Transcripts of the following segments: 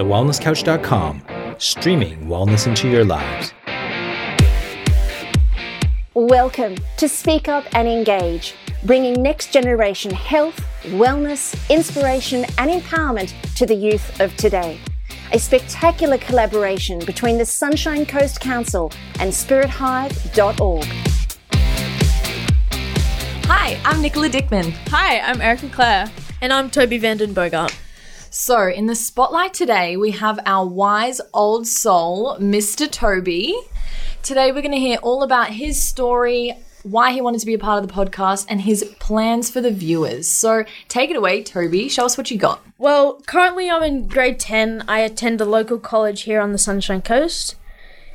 thewellnesscouch.com, streaming wellness into your lives. Welcome to Speak Up and Engage, bringing next generation health, wellness, inspiration, and empowerment to the youth of today. A spectacular collaboration between the Sunshine Coast Council and spirithive.org. Hi, I'm Nicola Dickman. Hi, I'm Erica Clare. And I'm Toby Vanden Bogert. So, in the spotlight today, we have our wise old soul, Mr. Toby. Today, we're going to hear all about his story, why he wanted to be a part of the podcast, and his plans for the viewers. So, take it away, Toby. Show us what you got. Well, currently I'm in grade 10. I attend a local college here on the Sunshine Coast.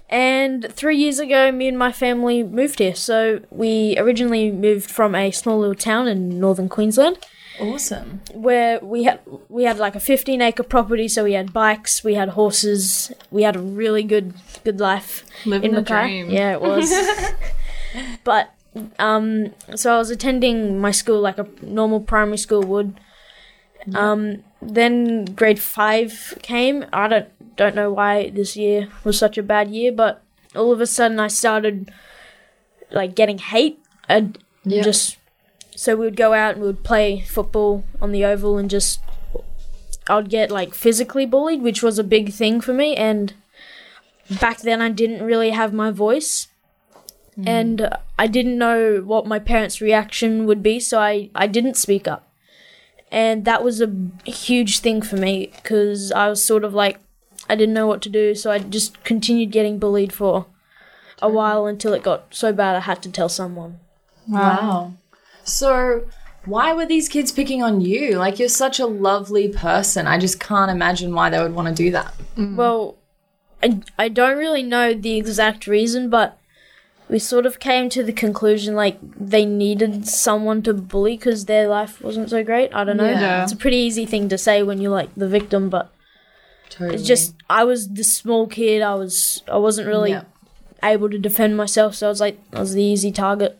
And three years ago, me and my family moved here. So, we originally moved from a small little town in northern Queensland. Awesome. where we had we had like a 15 acre property so we had bikes we had horses we had a really good good life Living in the Mackay. dream. yeah it was but um so i was attending my school like a normal primary school would um then grade 5 came i don't don't know why this year was such a bad year but all of a sudden i started like getting hate and Yeah. just so we would go out and we would play football on the oval and just I would get like physically bullied, which was a big thing for me. And back then, I didn't really have my voice, and uh, I didn't know what my parents' reaction would be, so I I didn't speak up, and that was a huge thing for me because I was sort of like I didn't know what to do, so I just continued getting bullied for a while until it got so bad I had to tell someone. Wow. So, why were these kids picking on you? Like, you're such a lovely person. I just can't imagine why they would want to do that. Mm. Well, I, I don't really know the exact reason, but we sort of came to the conclusion like they needed someone to bully because their life wasn't so great. I don't know. Yeah. It's a pretty easy thing to say when you're like the victim, but Totally. it's just I was the small kid. I was I wasn't really Yeah. able to defend myself, so I was like I was the easy target.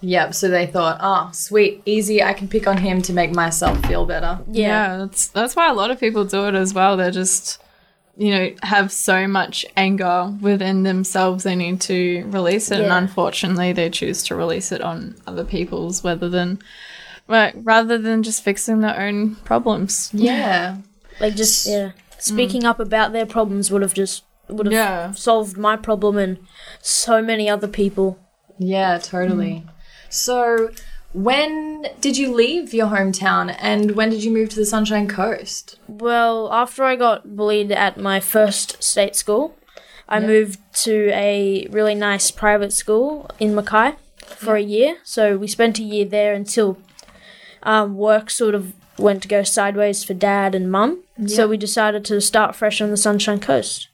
Yep. So they thought, oh, sweet, easy. I can pick on him to make myself feel better. Yeah. that's that's why a lot of people do it as well. They're just you know have so much anger within themselves they need to release it and unfortunately they choose to release it on other people's rather than right, rather than just fixing their own problems. Yeah. Like just yeah, speaking mm. up about their problems would have just would have Yeah. solved my problem and so many other people. Yeah, totally. So, when did you leave your hometown and when did you move to the Sunshine Coast? Well, after I got bullied at my first state school, I moved to a really nice private school in Mackay for a year. So we spent a year there until um, work sort of went to go sideways for dad and mum. So we decided to start fresh on the Sunshine Coast.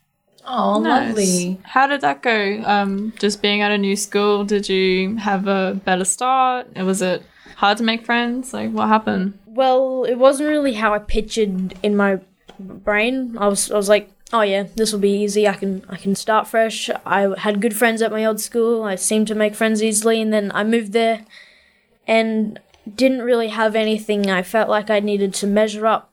Oh, Nice. lovely. How did that go? Um, just being at a new school, did you have a better start? Or was it hard to make friends? Like, what happened? Well, it wasn't really how I pictured in my brain. I was I was like, oh yeah, this will be easy. I can I can start fresh. I had good friends at my old school. I seemed to make friends easily, and then I moved there, and didn't really have anything. I felt like I needed to measure up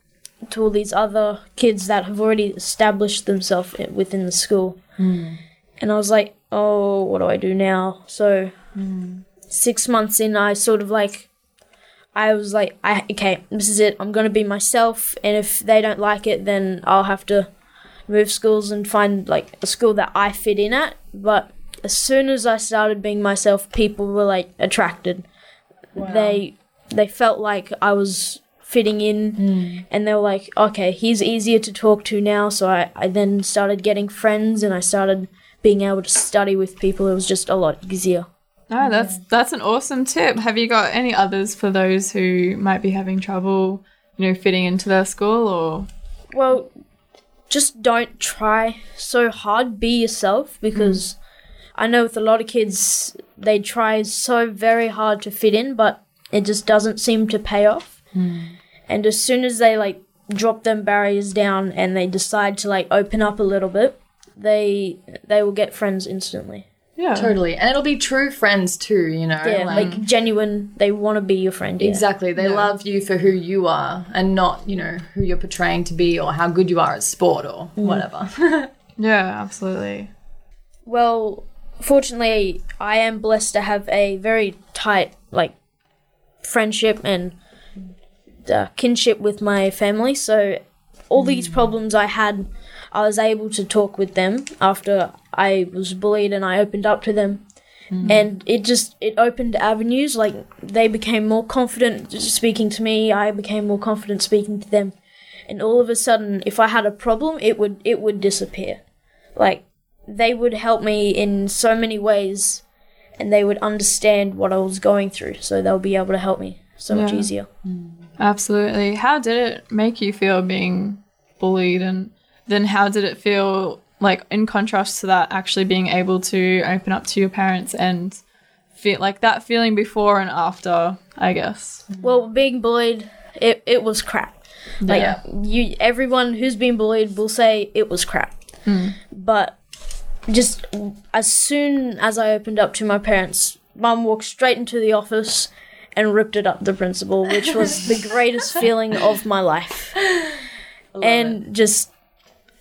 to all these other kids that have already established themselves within the school. Hmm. And I was like, oh, what do I do now? So hmm. six months in, I sort of like I was like, I okay, this is it. I'm gonna be myself, and if they don't like it, then I'll have to move schools and find like a school that I fit in at. But as soon as I started being myself, people were like attracted. They they felt like I was fitting in, mm. and they were like, okay, he's easier to talk to now. So I I then started getting friends, and I started being able to study with people. It was just a lot easier. No, that's that's an awesome tip. Have you got any others for those who might be having trouble, you know, fitting into their school or Well, just don't try so hard. Be yourself because mm. I know with a lot of kids, they try so very hard to fit in, but it just doesn't seem to pay off. Mm. And as soon as they like drop them barriers down and they decide to like open up a little bit, they they will get friends instantly. Yeah. Totally. And it'll be true friends too, you know? Yeah, like genuine. They want to be your friend. Yeah. Exactly. They love you for who you are and not, you know, who you're portraying to be or how good you are at sport or mm. whatever. Yeah, absolutely. Well, fortunately, I am blessed to have a very tight like friendship and uh, kinship with my family. So all these hmm. problems I had, I was able to talk with them after I was bullied and I opened up to them. Hmm. And it just it opened avenues like they became more confident speaking to me. I became more confident speaking to them, and all of a sudden, if I had a problem, it would it would disappear. Like they would help me in so many ways and they would understand what I was going through so they'll be able to help me so much Yeah. easier. Hmm. Absolutely. How did it make you feel being bullied and then how did it feel like in contrast to that actually being able to open up to your parents and feel like that feeling before and after, I guess. Well, being bullied, it, it was crap. Like Yeah. you everyone who's been bullied will say it was crap. Hmm. But just as soon as I opened up to my parents, mum walked straight into the office and ripped it up the principal, which was the greatest feeling of my life. and just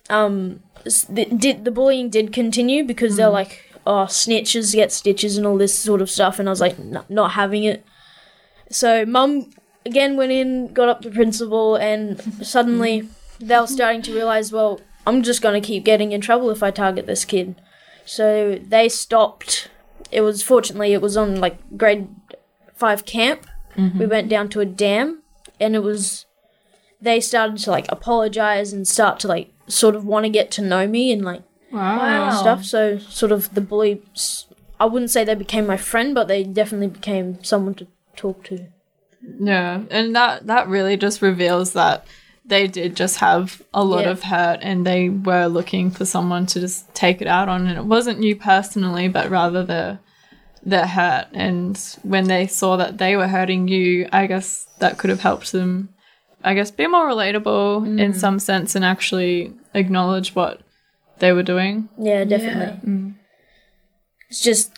um the, did the bullying did continue because they're like oh snitches get stitches and all this sort of stuff. And i was like "No, not having it. So mum again went in got up the principal and suddenly they were starting to realize well i'm just going to keep getting in trouble if i target this kid. So they stopped. It was fortunately it was on like grade 5 camp we mm-hmm. went down to a dam and it was they started to like apologize and start to like sort of want to get to know me and like Wow. stuff. So sort of the bully, I wouldn't say they became my friend, but they definitely became someone to talk to. Yeah, and that that really just reveals that they did just have a lot Yeah. of hurt and they were looking for someone to just take it out on and it wasn't you personally but rather the their hurt and when they saw that they were hurting you i guess that could have helped them i guess be more relatable in mm. some sense and actually acknowledge what they were doing Yeah, definitely. Mm. It's just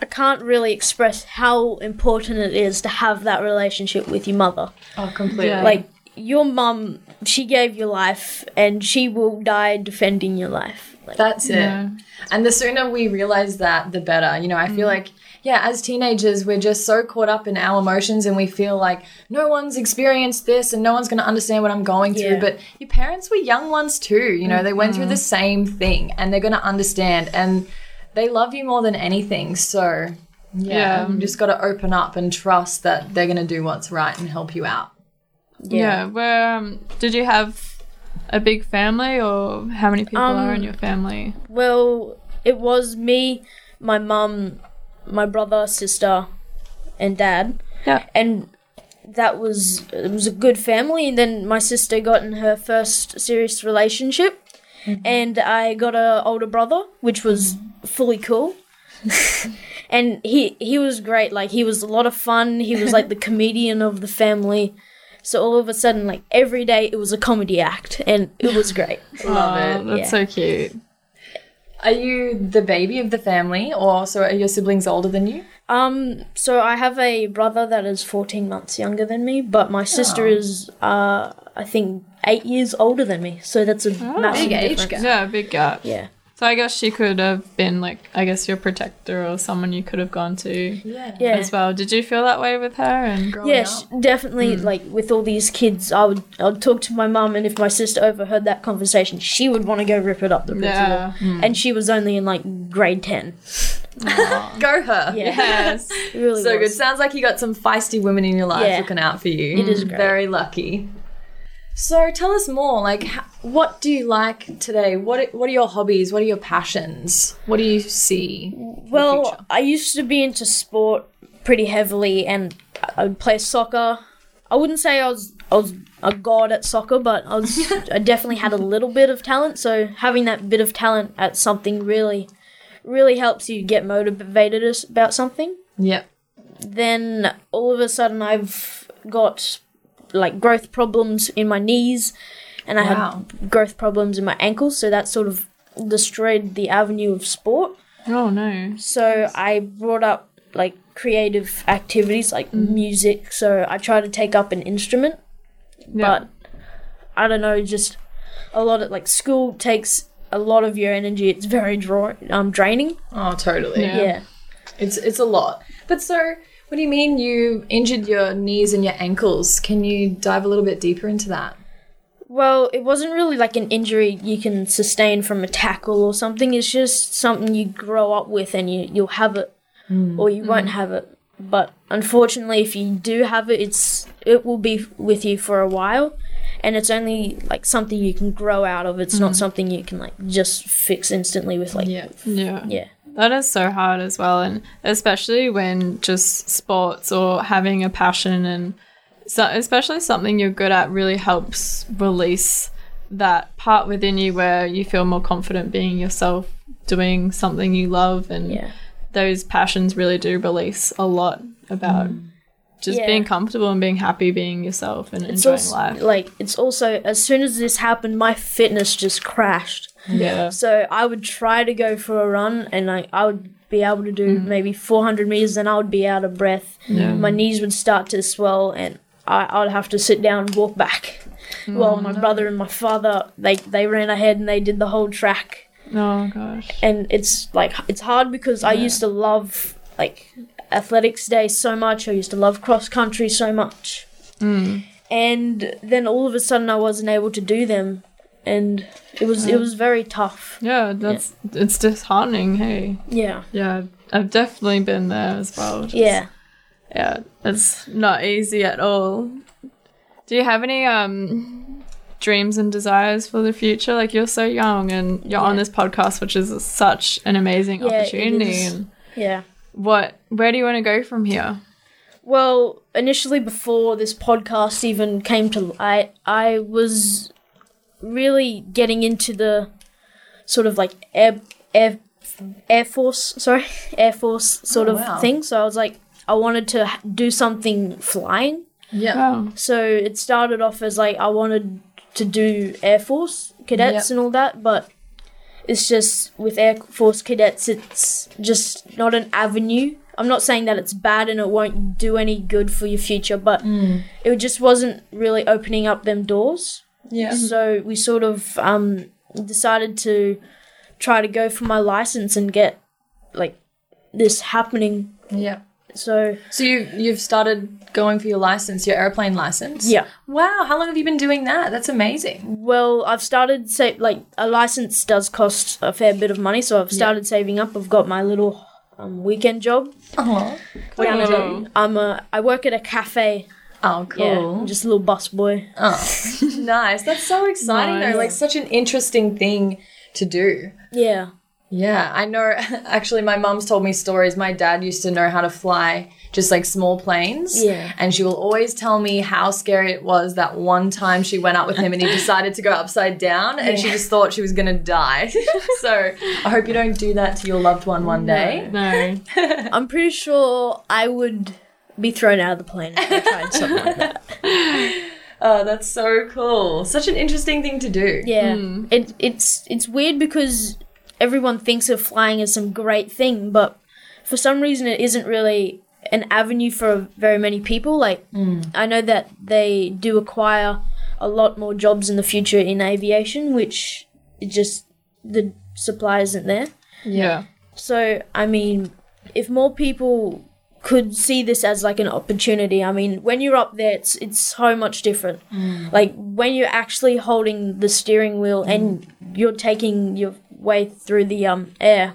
I can't really express how important it is to have that relationship with your mother. oh, completely. Yeah. Like your mum, she gave you life, and she will die defending your life. Like, That's it. Yeah. And the sooner we realize that, the better. You know, I feel like, yeah, as teenagers, we're just so caught up in our emotions and we feel like no one's experienced this and no one's going to understand what I'm going through. Yeah. But your parents were young ones too. You know, they went through the same thing and they're going to understand and they love you more than anything. So, yeah, Yeah. you just got to open up and trust that they're going to do what's right and help you out. yeah, where um, did you have a big family or how many people are in Um, your family Well, it was me, my mum, my brother, sister, and dad. Yeah. And that was it was a good family and then my sister got in her first serious relationship and I got a older brother, which was fully cool. and he he was great. Like he was a lot of fun. He was like the comedian of the family. So all of a sudden, like every day, it was a comedy act, and it was great. Love Oh, it. that's yeah. so cute Are you the baby of the family or so are your siblings older than you? Um, so I have a brother that is 14 months younger than me, but my sister is, uh, I think, eight years older than me. So that's a massive Big age difference. gap. Yeah, big gap. Yeah. So I guess she could have been like, I guess your protector or someone you could have gone to Yeah. Yeah. as well. Did you feel that way with her? And Yes, definitely. Hmm. Like with all these kids, I would I would talk to my mum, and if my sister overheard that conversation, she would want to go rip it up the principal. yeah, hmm. And she was only in like grade ten. Go her. Yeah, yes, really So good. Sounds like you got some feisty women in your life Yeah. looking out for you. It is hmm. great. Very lucky. So tell us more. Like, what do you like today? What are- What are your hobbies? What are your passions? What do you see? Well. I used to be into sport pretty heavily, and I would play soccer. I wouldn't say I was I was a god at soccer, but I was I definitely had a little bit of talent. So having that bit of talent at something really, really helps you get motivated about something. Yep. Then all of a sudden, I've got like growth problems in my knees, and I Wow. had growth problems in my ankles. So that sort of destroyed the avenue of sport. Oh no. So I brought up like creative activities like music. So I try to take up an instrument, Yeah. but I don't know, just a lot of like school takes a lot of your energy. It's very draw um draining. Oh, totally. Yeah. Yeah. It's it's a lot. But so, what do you mean you injured your knees and your ankles? Can you dive a little bit deeper into that? Well, it wasn't really like an injury you can sustain from a tackle or something. It's just something you grow up with and you you'll have it hmm. or you won't hmm. have it. But unfortunately, if you do have it, it's it will be with you for a while, and it's only like something you can grow out of. It's not hmm. something you can like just fix instantly with like Yeah. Yeah. yeah. That is so hard as well, and especially when just sports or having a passion and so, especially something you're good at really helps release that part within you where you feel more confident being yourself, doing something you love, and Yeah. those passions really do release a lot about mm. Just Yeah. being comfortable and being happy being yourself and It's enjoying also life. like it's also as soon as this happened, my fitness just crashed. Yeah. So I would try to go for a run, and like I would be able to do mm-hmm. maybe 400 meters, and I would be out of breath. Yeah. My knees would start to swell, and I, I would have to sit down and walk back. Oh, While my brother and my father, they, they ran ahead and they did the whole track. Oh gosh. And it's like it's hard because I used to love like athletics day so much. I used to love cross country so much. And then all of a sudden, I wasn't able to do them, and it was it was very tough. Yeah, that's it's disheartening. Hey. Yeah. Yeah, I've definitely been there as well. just- Yeah. yeah, it's not easy at all. Do you have any um dreams and desires for the future? Like you're so young and you're on this podcast, which is such an amazing Yeah, opportunity. And Yeah. What? Where do you want to go from here? Well, initially before this podcast even came to light, I was really getting into the sort of like air air air force, sorry, air force sort Oh, of wow. thing. So I was like, I wanted to do something flying. Yeah. Oh, So it started off as like I wanted to do Air Force cadets Yep. and all that, but it's just with Air Force cadets, it's just not an avenue. I'm not saying that it's bad and it won't do any good for your future, but it just wasn't really opening up them doors. Yeah. So we sort of um, decided to try to go for my license and get like this happening. Yeah. So So you you've started going for your license, your airplane license. yeah. Wow. How long have you been doing that? That's amazing. Well, I've started say like a license does cost a fair bit of money, so I've started saving up. I've got my little um, weekend job. Oh. What do you do? I'm a I work at a cafe. Oh, Yeah, cool. I'm just a little bus boy. Oh, nice. That's so exciting, though. Like, such an interesting thing to do. Yeah, Yeah, I know. Actually, my mom's told me stories. My dad used to know how to fly just like small planes. Yeah. And she will always tell me how scary it was that one time she went out with him and he decided to go upside down and she just thought she was going to die. so I hope you don't do that to your loved one one day. no. I'm pretty sure I would be thrown out of the plane if I tried something like that. Oh, that's so cool. Such an interesting thing to do. Yeah, hmm. it it's it's weird because everyone thinks of flying as some great thing, but for some reason it isn't really an avenue for very many people. Like hmm. I know that they do acquire a lot more jobs in the future in aviation, which it just the supply isn't there. Yeah. So I mean, if more people could see this as like an opportunity, I mean, when you're up there, it's it's so much different. Hmm. Like when you're actually holding the steering wheel and hmm. you're taking your way through the um air,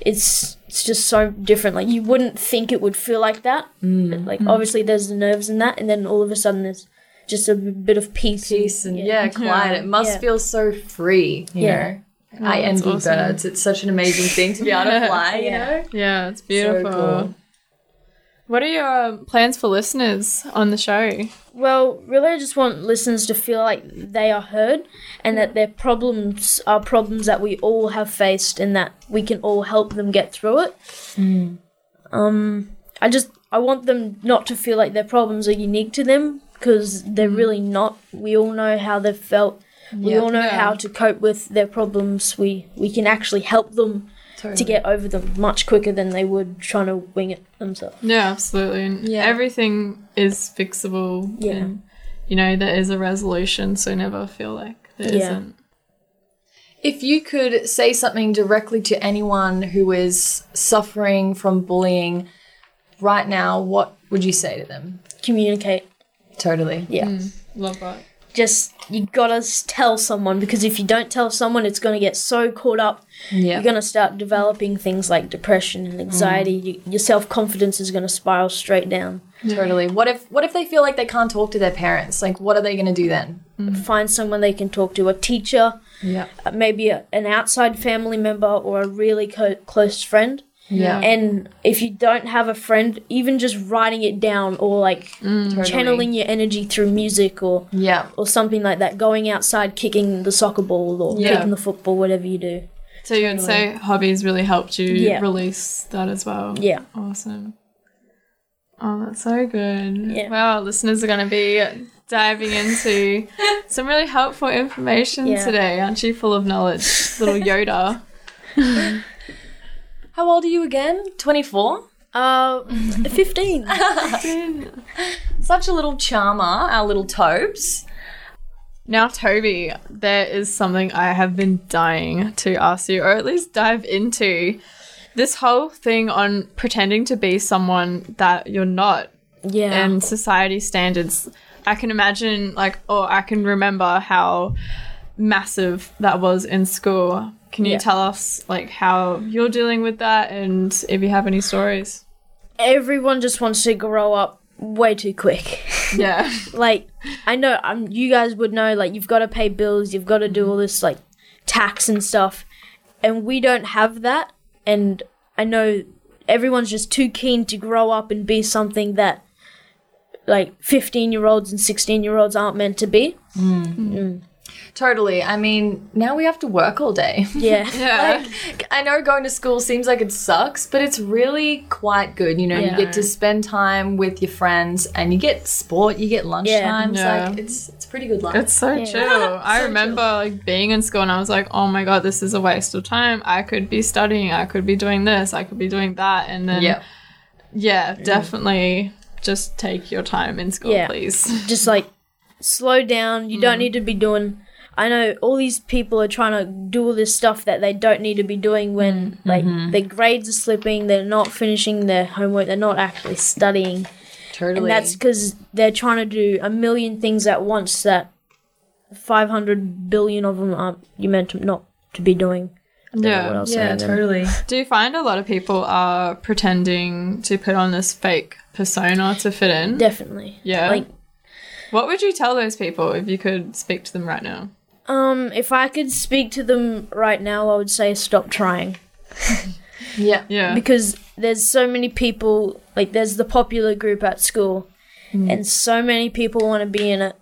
it's it's just so different. Like you wouldn't think it would feel like that. But, like obviously there's the nerves in that, and then all of a sudden there's just a bit of peace. Peace and yeah, quiet. It must Yeah. feel so free, you Yeah. know. I envy awesome. birds. It's such an amazing thing to be able to fly, you Yeah. know? Yeah, it's beautiful. cool. What are your plans for listeners on the show? Well, really, I just want listeners to feel like they are heard and that their problems are problems that we all have faced and that we can all help them get through it. Um, I just I want them not to feel like their problems are unique to them because they're really not. We all know how they've felt. We Yeah. all know Yeah. how to cope with their problems. We we can actually help them to get over them much quicker than they would trying to wing it themselves. Yeah, absolutely. And Yeah. everything is fixable. Yeah. And, you know, there is a resolution, so never feel like there Yeah. not If you could say something directly to anyone who is suffering from bullying right now, what would you say to them? Communicate. Totally. Yeah. Mm, love that. Just you gotta tell someone because if you don't tell someone, it's gonna get so caught up. Yeah. You're gonna start developing things like depression and anxiety. Mm. You, your self confidence is gonna spiral straight down. Totally. What if what if they feel like they can't talk to their parents? Like what are they going to do then? Mm. Find someone they can talk to, a teacher, Yeah. uh, maybe a, an outside family member or a really co- close friend. Yeah. And if you don't have a friend, even just writing it down or like mm, channeling your energy through music or Yeah. or something like that, going outside kicking the soccer ball or Yeah. kicking the football, whatever you do. So you'd say hobbies really helped you Yeah. release that as well. Yeah. Awesome. Oh, that's so good. Yeah. Wow, listeners are going to be diving into some really helpful information Yeah. today. Aren't you full of knowledge? Little Yoda. How old are you again? 24? Uh, 15. Such a little charmer, our little Tobes. Now, Toby, there is something I have been dying to ask you, or at least dive into. This whole thing on pretending to be someone that you're not yeah. and society standards. I can imagine, like, or I can remember how massive that was in school. Can you Yeah. tell us, like, how you're dealing with that and if you have any stories? Everyone just wants to grow up way too quick. Yeah. like I know um you guys would know like you've got to pay bills, you've got to do all this like tax and stuff. And we don't have that and I know everyone's just too keen to grow up and be something that like 15-year-olds and 16-year-olds aren't meant to be. Totally. I mean, now we have to work all day. Yeah. Yeah. Like, I know going to school seems like it sucks, but it's really quite good. You know, Yeah. you get to spend time with your friends and you get sport, you get lunchtime. Yeah. Like, it's, it's pretty good life. It's so Yeah. chill. I remember like being in school and I was like, oh my god, this is a waste of time. I could be studying, I could be doing this, I could be doing that. And then, yeah. yeah, definitely just take your time in school, Yeah. please. just like slow down. You don't mm. need to be doing. I know all these people are trying to do all this stuff that they don't need to be doing when mm, like mm-hmm. their grades are slipping, they're not finishing their homework, they're not actually studying, Totally. and that's because they're trying to do a million things at once that five hundred billion of them are you meant to not to be doing. I don't know what Yeah. yeah, totally. Do you find a lot of people are pretending to put on this fake persona to fit in? Definitely. yeah. Like what would you tell those people if you could speak to them right now? Um, if I could speak to them right now, I would say stop trying. Yeah. Yeah. because there's so many people like there's the popular group at school and so many people want to be in it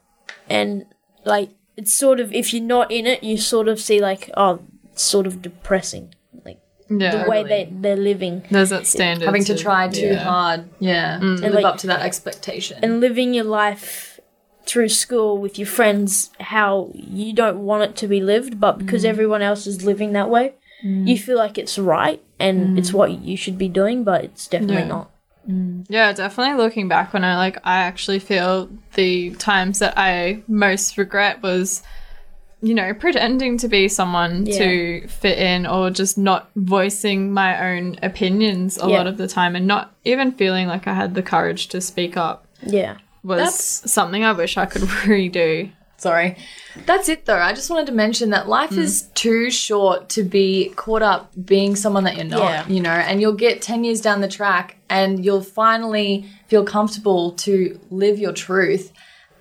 and like it's sort of if you're not in it you sort of see like oh it's sort of depressing like yeah. the way they they're living There's that standard. Having to try too yeah. hard. Yeah. To live like- up to that expectation. and living your life through school with your friends how you don't want it to be lived but because mm. everyone else is living that way mm. you feel like it's right and mm. it's what you should be doing but it's definitely Yeah. not. Yeah, definitely looking back when I like I actually feel the times that I most regret was you know, pretending to be someone to fit in or just not voicing my own opinions a Yeah. lot of the time and not even feeling like I had the courage to speak up. Yeah was That's- something I wish I could redo. Sorry. That's it though. I just wanted to mention that life hmm. is too short to be caught up being someone that you're not, Yeah. you know, and you'll get 10 years down the track and you'll finally feel comfortable to live your truth.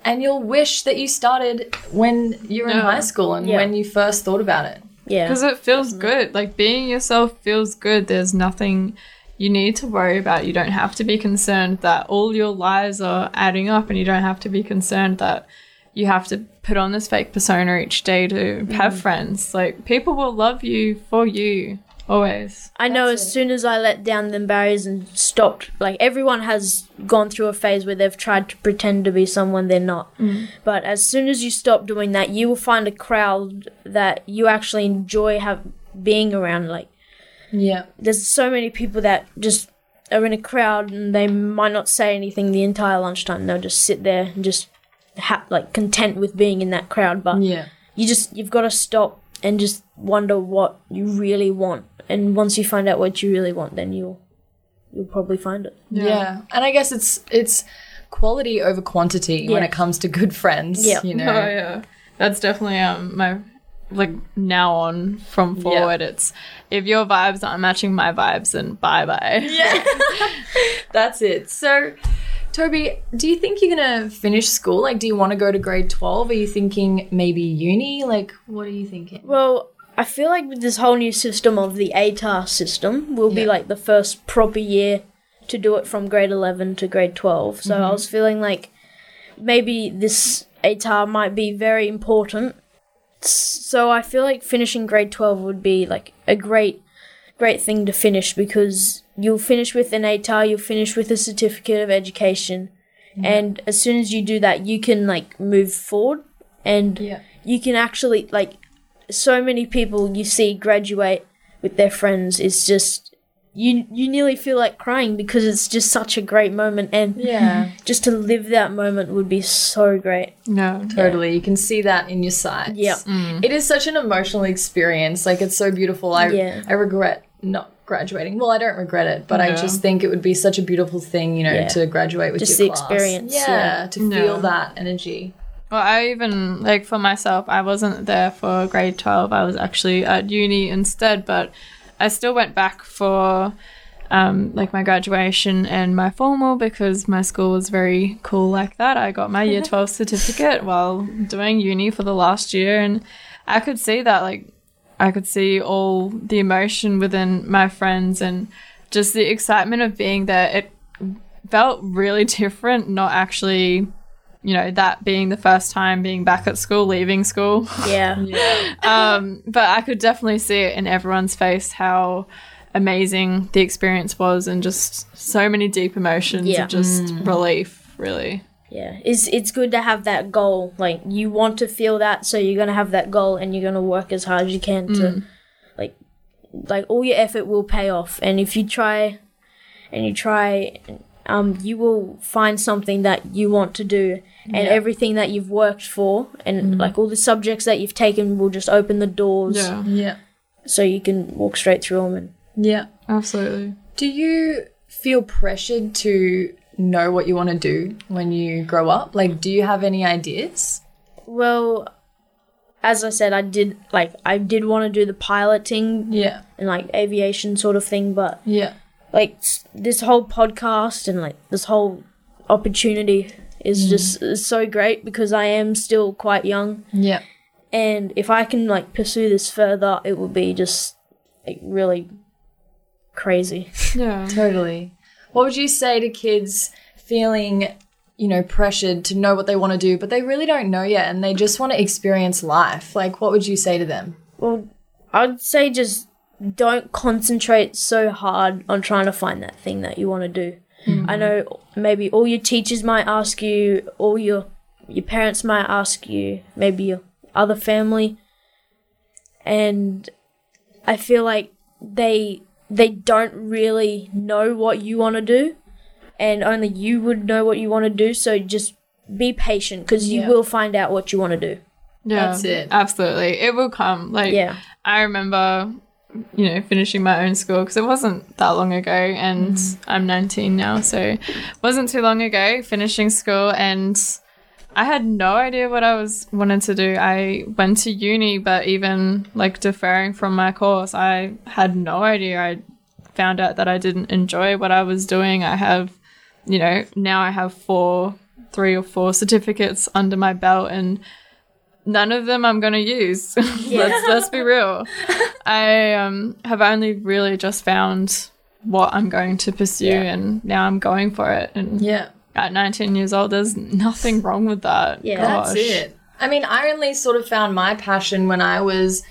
And you'll wish that you started when you were in high school and Yeah. when you first thought about it. yeah Because it feels good. Like being yourself feels good. There's nothing you need to worry about. You don't have to be concerned that all your lies are adding up, and you don't have to be concerned that you have to put on this fake persona each day to have mm-hmm. friends. Like people will love you for you always. I know as soon as I let down them barriers and stopped, like everyone has gone through a phase where they've tried to pretend to be someone they're not. Mm. But as soon as you stop doing that, you will find a crowd that you actually enjoy have being around. Like Yeah. there's so many people that just are in a crowd and they might not say anything the entire lunchtime. They'll just sit there and just ha- like content with being in that crowd. But Yeah. you just you've got to stop and just wonder what you really want. And once you find out what you really want, then you'll you'll probably find it. Yeah. And I guess it's it's quality over quantity when it comes to good friends. Yeah. You know. Oh yeah, that's definitely um my like now on from forward. It's if your vibes aren't matching my vibes, then bye bye. Yeah. That's it. So Toby, do you think you're gonna finish school? Like, do you want to go to grade twelve? Are you thinking maybe uni? Like, what are you thinking? Well, I feel like with this whole new system of the ATAR system, will be like the first proper year to do it from grade 11 to grade 12. So I mm-hmm. was feeling like maybe this ATAR might be very important. So I feel like finishing grade 12 would be like a great, great thing to finish because you'll finish with an ATAR, you'll finish with a certificate of education. And as soon as you do that, you can like move forward and Yeah. you can actually like so many people you see graduate with their friends is just you you nearly feel like crying because it's just such a great moment and Yeah. just to live that moment would be so great No, Totally. You can see that in your sights. Yeah. Mm. It is such an emotional experience. Like it's so beautiful. I Yeah. I regret not graduating. Well, I don't regret it, but I just think it would be such a beautiful thing, you know, Yeah. to graduate with Just your the class. experience, Yeah, yeah. to feel that energy. Well, I even like for myself, I wasn't there for grade twelve. I was actually at uni instead, but I still went back for um, like my graduation and my formal because my school was very cool like that. I got my year twelve certificate while doing uni for the last year, and I could see that like I could see all the emotion within my friends and just the excitement of being there. It felt really different, not actually you know, that being the first time being back at school, leaving school. yeah um, but I could definitely see it in everyone's face how amazing the experience was and just so many deep emotions Yeah. of just relief, really. yeah it's it's good to have that goal like you want to feel that so you're gonna have that goal and you're gonna work as hard as you can to like like all your effort will pay off and if you try and you try um you will find something that you want to do and everything that you've worked for and like all the subjects that you've taken will just open the doors Yeah. so you can walk straight through them and Yeah. Absolutely. Do you feel pressured to know what you want to do when you grow up? Like, do you have any ideas? well as i said i did like i did want to do the piloting Yeah. and like aviation sort of thing but Yeah. Like this whole podcast and like this whole opportunity is mm. just is so great because I am still quite young Yeah. and if I can like pursue this further it will be just like really crazy. Yeah. Totally. What would you say to kids feeling, you know, pressured to know what they want to do, but they really don't know yet and they just want to experience life? Like, what would you say to them? Well, I'd say just don't concentrate so hard on trying to find that thing that you want to do. Mm. I know maybe all your teachers might ask you, all your your parents might ask you, maybe your other family, and I feel like they they don't really know what you want to do, and only you would know what you want to do. So just be patient because you Yeah. will find out what you want to do. Yeah. That's it. Absolutely. It will come. Like, Yeah. I remember, you know, finishing my own school because it wasn't that long ago and mm-hmm. I'm 19 now. So it wasn't too long ago finishing school and I had no idea what I was wanted to do. I went to uni, but even like deferring from my course, I had no idea. I found out that I didn't enjoy what I was doing. I have, you know, now I have four, three or four certificates under my belt and none of them I'm going to use. let's, let's be real. I um, have only really just found what I'm going to pursue and now I'm going for it. And Yeah. at 19 years old, there's nothing wrong with that. Yeah. That's it. I mean, I only sort of found my passion when I was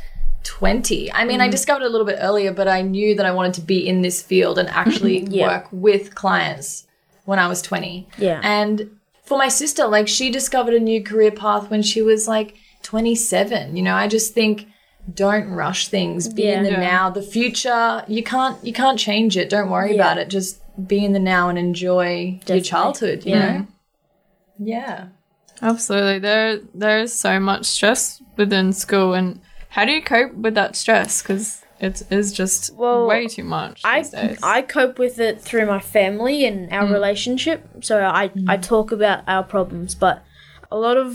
20. I mean, I discovered it a little bit earlier, but I knew that I wanted to be in this field and actually Yeah. work with clients when I was 20. Yeah. And for my sister, like, she discovered a new career path when she was like 27. You know, I just think don't rush things. Be in the Yeah. now. The future, you can't you can't change it. Don't worry Yeah. about it. Just be in the now and enjoy your childhood. You Yeah. know. Yeah. Absolutely. There there is so much stress within school and how do you cope with that stress cuz it is just Well, way too much I days. I cope with it through my family and our mm. relationship. So I I mm. talk about our problems, but a lot of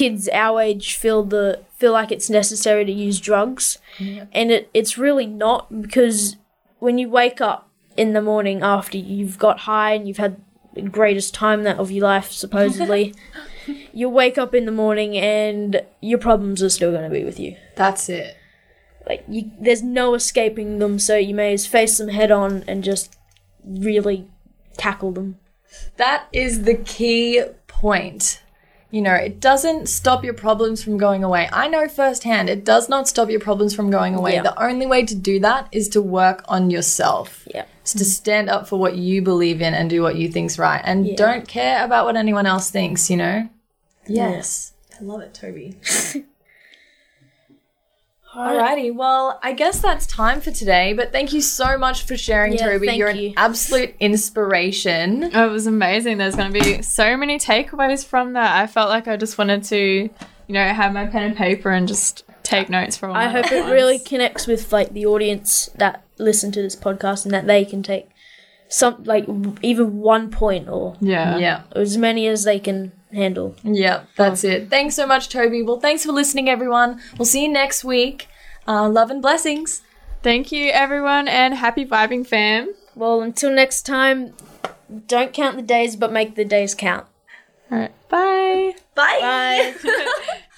kids our age feel the feel like it's necessary to use drugs, and it it's really not because when you wake up in the morning after you've got high and you've had the greatest time that of your life supposedly. You wake up in the morning and your problems are still going to be with you That's it. like you, there's no escaping them so you may as face them head on and just really tackle them That is the key point. You know, it doesn't stop your problems from going away. I know firsthand, it does not stop your problems from going away. Yeah. The only way to do that is to work on yourself. yeah It's to stand up for what you believe in and do what you think's right. And Yeah. don't care about what anyone else thinks, you know? Yes. I love it, Toby. Alrighty, well, I guess that's time for today, but thank you so much for sharing, Yeah, Toby. thank You're you. an absolute inspiration. Oh, it was amazing. There's going to be so many takeaways from that. I felt like I just wanted to, you know, have my pen and paper and just take notes for all i hope it ones. really connects with like the audience that listen to this podcast and that they can take some like even one point or Yeah. Yeah. as many as they can handle Yeah, that's it. Thanks so much, Toby. Well, thanks for listening, everyone. We'll see you next week. Uh, love and blessings. Thank you, everyone, and happy vibing, fam. well until next time don't count the days but make the days count All right. Bye. Bye. bye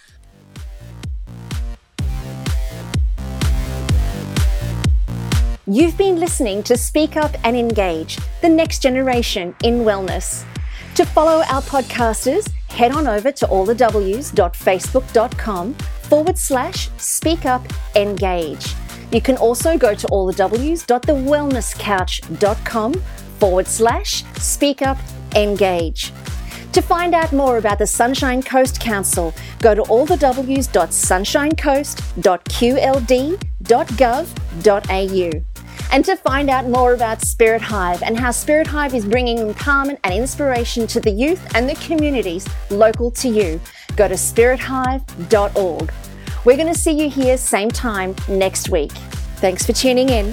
You've been listening to Speak Up and Engage, the next generation in wellness. To follow our podcasters, head on over to allthews.facebook.com forward slash speak up engage. You can also go to allthews.thewellnesscouch.com forward slash speak up engage. To find out more about the Sunshine Coast Council, go to allthews.sunshinecoast.qld.gov.au. And to find out more about Spirit Hive and how Spirit Hive is bringing empowerment and inspiration to the youth and the communities local to you, go to spirithive.org. We're going to see you here same time next week. Thanks for tuning in.